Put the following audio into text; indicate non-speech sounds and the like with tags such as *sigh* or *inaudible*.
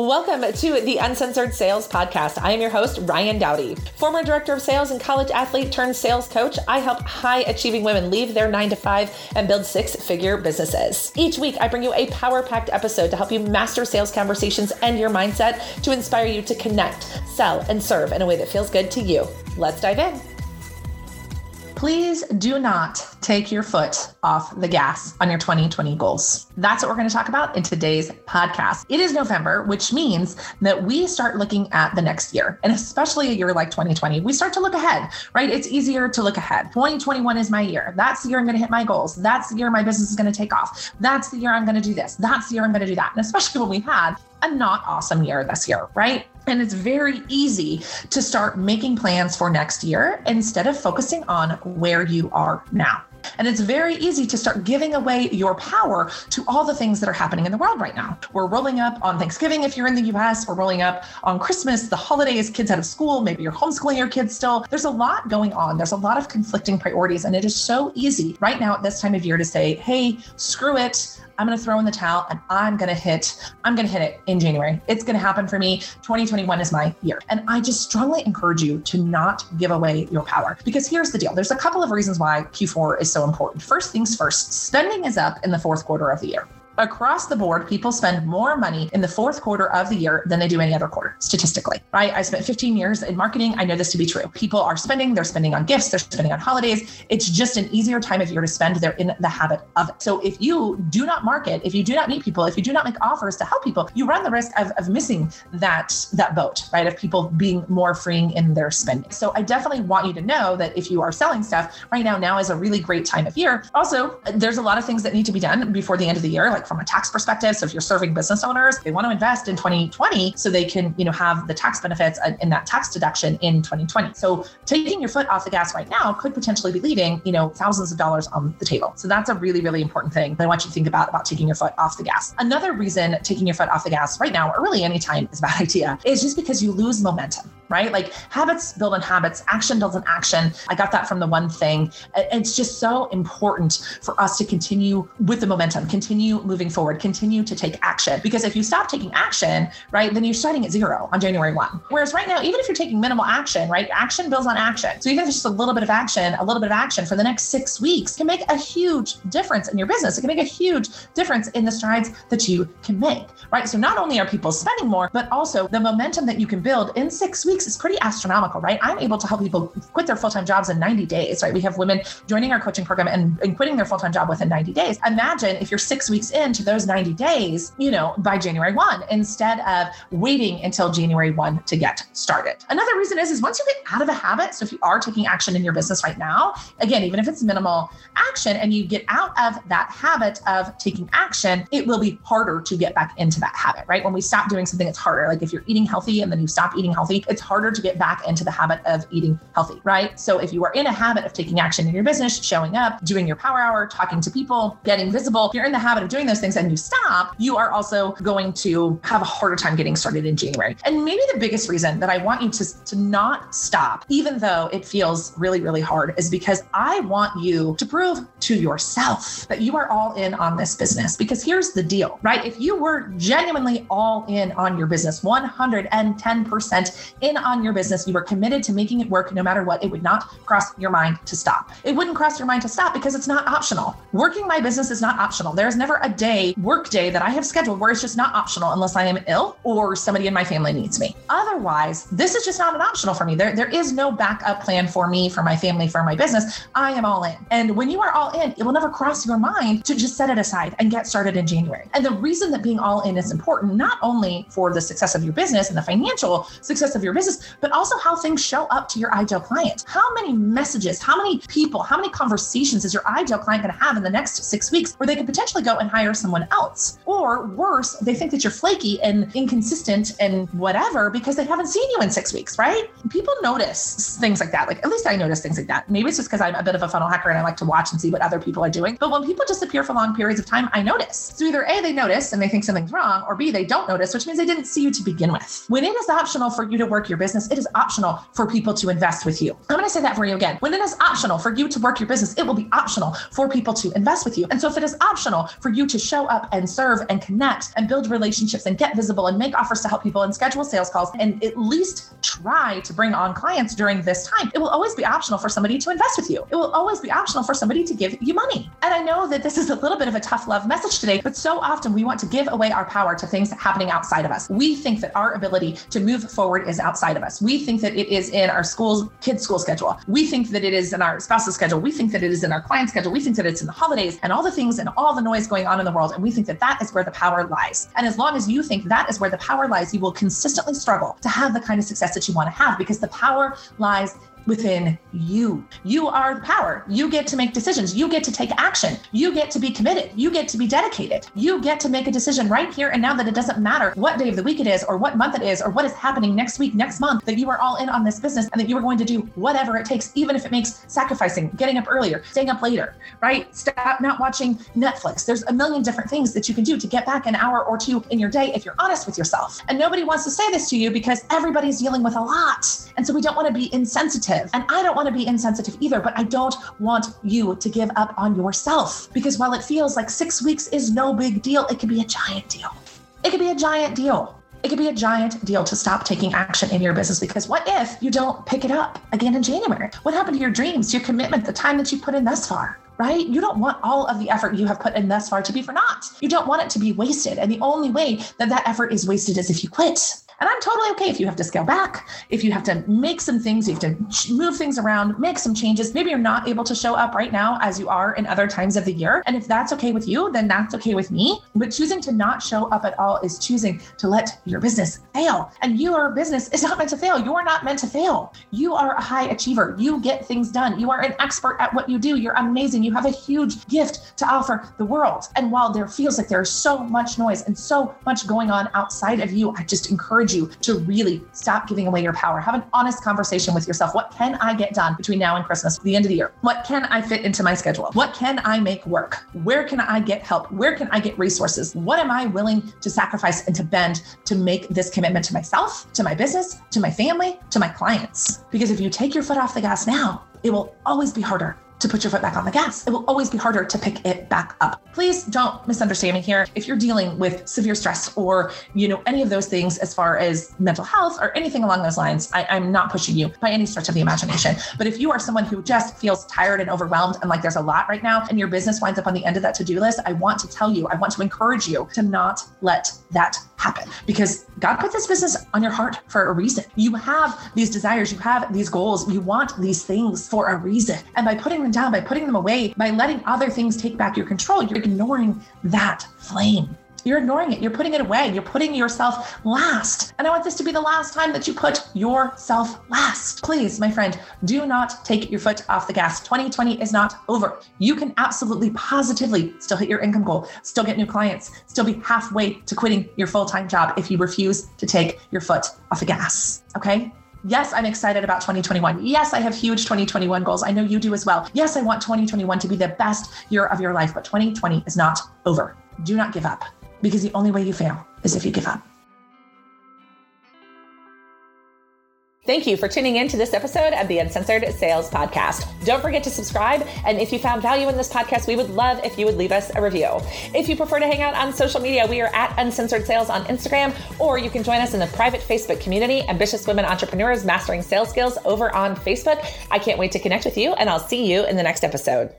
Welcome to the Uncensored Sales Podcast. I am your host, Ryan Dowdy. Former director of sales and college athlete turned sales coach, I help high achieving women leave their nine to five and build six figure businesses. Each week, I bring you a power packed episode to help you master sales conversations and your mindset to inspire you to connect, sell, and serve in a way that feels good to you. Let's dive in. Please do not take your foot off the gas on your 2020 goals. That's what we're going to talk about in today's podcast. It is November, which means that we start looking at the next year. And especially a year like 2020, we start to look ahead, right? It's easier to look ahead. 2021 is my year. That's the year I'm going to hit my goals. That's the year my business is going to take off. That's the year I'm going to do this. That's the year I'm going to do that. And especially when we had a not awesome year this year, right? And it's very easy to start making plans for next year instead of focusing on where you are now. And it's very easy to start giving away your power to all the things that are happening in the world right now. We're rolling up on Thanksgiving if you're in the US, we're rolling up on Christmas, the holidays, kids out of school, maybe you're homeschooling your kids still. There's a lot going on. There's a lot of conflicting priorities. And it is so easy right now at this time of year to say, hey, screw it. I'm going to throw in the towel and I'm going to hit, I'm going to hit it in January. It's going to happen for me. 2021 is my year. And I just strongly encourage you to not give away your power because here's the deal. There's a couple of reasons why Q4 is so important. First things first, spending is up in the fourth quarter of the year across the board, people spend more money in the fourth quarter of the year than they do any other quarter, statistically, right? I spent 15 years in marketing. I know this to be true. People are spending, they're spending on gifts, they're spending on holidays. It's just an easier time of year to spend. They're in the habit of it. So if you do not market, if you do not meet people, if you do not make offers to help people, you run the risk of, of missing that, that boat, right? Of people being more freeing in their spending. So I definitely want you to know that if you are selling stuff right now, now is a really great time of year. Also, there's a lot of things that need to be done before the end of the year, like from a tax perspective. So if you're serving business owners, they want to invest in 2020 so they can, you know, have the tax benefits in that tax deduction in 2020. So taking your foot off the gas right now could potentially be leaving, you know, thousands of dollars on the table. So that's a really, really important thing that I want you to think about about taking your foot off the gas. Another reason taking your foot off the gas right now, or really anytime, is a bad *laughs* idea, is just because you lose momentum right? Like habits build on habits, action builds on action. I got that from the one thing. It's just so important for us to continue with the momentum, continue moving forward, continue to take action. Because if you stop taking action, right, then you're starting at zero on January 1. Whereas right now, even if you're taking minimal action, right, action builds on action. So even if it's just a little bit of action, a little bit of action for the next six weeks can make a huge difference in your business. It can make a huge difference in the strides that you can make, right? So not only are people spending more, but also the momentum that you can build in six weeks weeks is pretty astronomical, right? I'm able to help people quit their full time jobs in 90 days, right? We have women joining our coaching program and, and quitting their full time job within 90 days. Imagine if you're six weeks into those 90 days, you know, by January 1, instead of waiting until January 1 to get started. Another reason is, is once you get out of a habit, so if you are taking action in your business right now, again, even if it's minimal action and you get out of that habit of taking action, it will be harder to get back into that habit, right? When we stop doing something, it's harder. Like if you're eating healthy and then you stop eating healthy, it's harder to get back into the habit of eating healthy, right? So if you are in a habit of taking action in your business, showing up, doing your power hour, talking to people, getting visible, if you're in the habit of doing those things and you stop, you are also going to have a harder time getting started in January. And maybe the biggest reason that I want you to, to not stop, even though it feels really, really hard, is because I want you to prove to yourself that you are all in on this business. Because here's the deal, right? If you were genuinely all in on your business, 110% in on your business, you were committed to making it work no matter what, it would not cross your mind to stop. It wouldn't cross your mind to stop because it's not optional. Working my business is not optional. There's never a day, work day that I have scheduled where it's just not optional unless I am ill or somebody in my family needs me. Otherwise, this is just not an optional for me. There, there is no backup plan for me, for my family, for my business. I am all in. And when you are all in, it will never cross your mind to just set it aside and get started in January. And the reason that being all in is important, not only for the success of your business and the financial success of your business, but also how things show up to your ideal client. How many messages, how many people, how many conversations is your ideal client going to have in the next six weeks where they could potentially go and hire someone else? Or worse, they think that you're flaky and inconsistent and whatever because they haven't seen you in six weeks, right? People notice things like that. Like, at least I notice things like that. Maybe it's just because I'm a bit of a funnel hacker and I like to watch and see what other people are doing. But when people disappear for long periods of time, I notice. So either A, they notice and they think something's wrong, or B, they don't notice, which means they didn't see you to begin with. When it is optional for you to work your business, it is optional for people to invest with you. I'm going to say that for you again. When it is optional for you to work your business, it will be optional for people to invest with you. And so if it is optional for you to show up and serve and connect and build relationships and get visible and make offers to help people and schedule sales calls and at least try to bring on clients during this time, it will always be optional for somebody to invest with you. It will always be optional for somebody to give you money. And I know that this is a little bit of a tough love message today, but so often we want to give away our power to things happening outside of us. We think that our ability to move forward is outside of us. We think that it is in our school's kids' school schedule. We think that it is in our spouse's schedule. We think that it is in our client schedule. We think that it's in the holidays and all the things and all the noise going on in the world. And we think that that is where the power lies. And as long as you think that is where the power lies, you will consistently struggle to have the kind of success that you want to have because the power lies within you. You are the power. You get to make decisions. You get to take action. You get to be committed. You get to be dedicated. You get to make a decision right here and now that it doesn't matter what day of the week it is or what month it is or what is happening next week, next month, that you are all in on this business and that you are going to do whatever it takes, even if it makes sacrificing, getting up earlier, staying up later, right? Stop not watching Netflix. There's a million different things that you can do to get back an hour or two in your day if you're honest with yourself. And nobody wants to say this to you because everybody's dealing with a lot. And so we don't want to be insensitive insensitive. And I don't want to be insensitive either, but I don't want you to give up on yourself because while it feels like six weeks is no big deal, it could be a giant deal. It could be a giant deal. It could be a giant deal to stop taking action in your business because what if you don't pick it up again in January? What happened to your dreams, your commitment, the time that you put in thus far? right? You don't want all of the effort you have put in thus far to be for naught. You don't want it to be wasted. And the only way that that effort is wasted is if you quit. And I'm totally okay if you have to scale back, if you have to make some things, you have to move things around, make some changes. Maybe you're not able to show up right now as you are in other times of the year. And if that's okay with you, then that's okay with me. But choosing to not show up at all is choosing to let your business fail. And your business is not meant to fail. You are not meant to fail. You are a high achiever. You get things done. You are an expert at what you do. You're amazing. You have a huge gift to offer the world. And while there feels like there's so much noise and so much going on outside of you, I just encourage encourage you to really stop giving away your power. Have an honest conversation with yourself. What can I get done between now and Christmas, the end of the year? What can I fit into my schedule? What can I make work? Where can I get help? Where can I get resources? What am I willing to sacrifice and to bend to make this commitment to myself, to my business, to my family, to my clients? Because if you take your foot off the gas now, it will always be harder to put your foot back on the gas. It will always be harder to pick it back up. Please don't misunderstand me here. If you're dealing with severe stress or, you know, any of those things as far as mental health or anything along those lines, I, am not pushing you by any stretch of the imagination. But if you are someone who just feels tired and overwhelmed and like there's a lot right now and your business winds up on the end of that to-do list, I want to tell you, I want to encourage you to not let that happen because God put this business on your heart for a reason. You have these desires, you have these goals, you want these things for a reason. And by putting them down, by putting them away, by letting other things take back your control, you're ignoring that flame. You're ignoring it. You're putting it away. You're putting yourself last. And I want this to be the last time that you put yourself last. Please, my friend, do not take your foot off the gas. 2020 is not over. You can absolutely positively still hit your income goal, still get new clients, still be halfway to quitting your full time job if you refuse to take your foot off the gas. Okay? Yes, I'm excited about 2021. Yes, I have huge 2021 goals. I know you do as well. Yes, I want 2021 to be the best year of your life, but 2020 is not over. Do not give up because the only way you fail is if you give up. Thank you for tuning in to this episode of the Uncensored Sales Podcast. Don't forget to subscribe. And if you found value in this podcast, we would love if you would leave us a review. If you prefer to hang out on social media, we are at Uncensored Sales on Instagram, or you can join us in the private Facebook community, Ambitious Women Entrepreneurs Mastering Sales Skills over on Facebook. I can't wait to connect with you, and I'll see you in the next episode.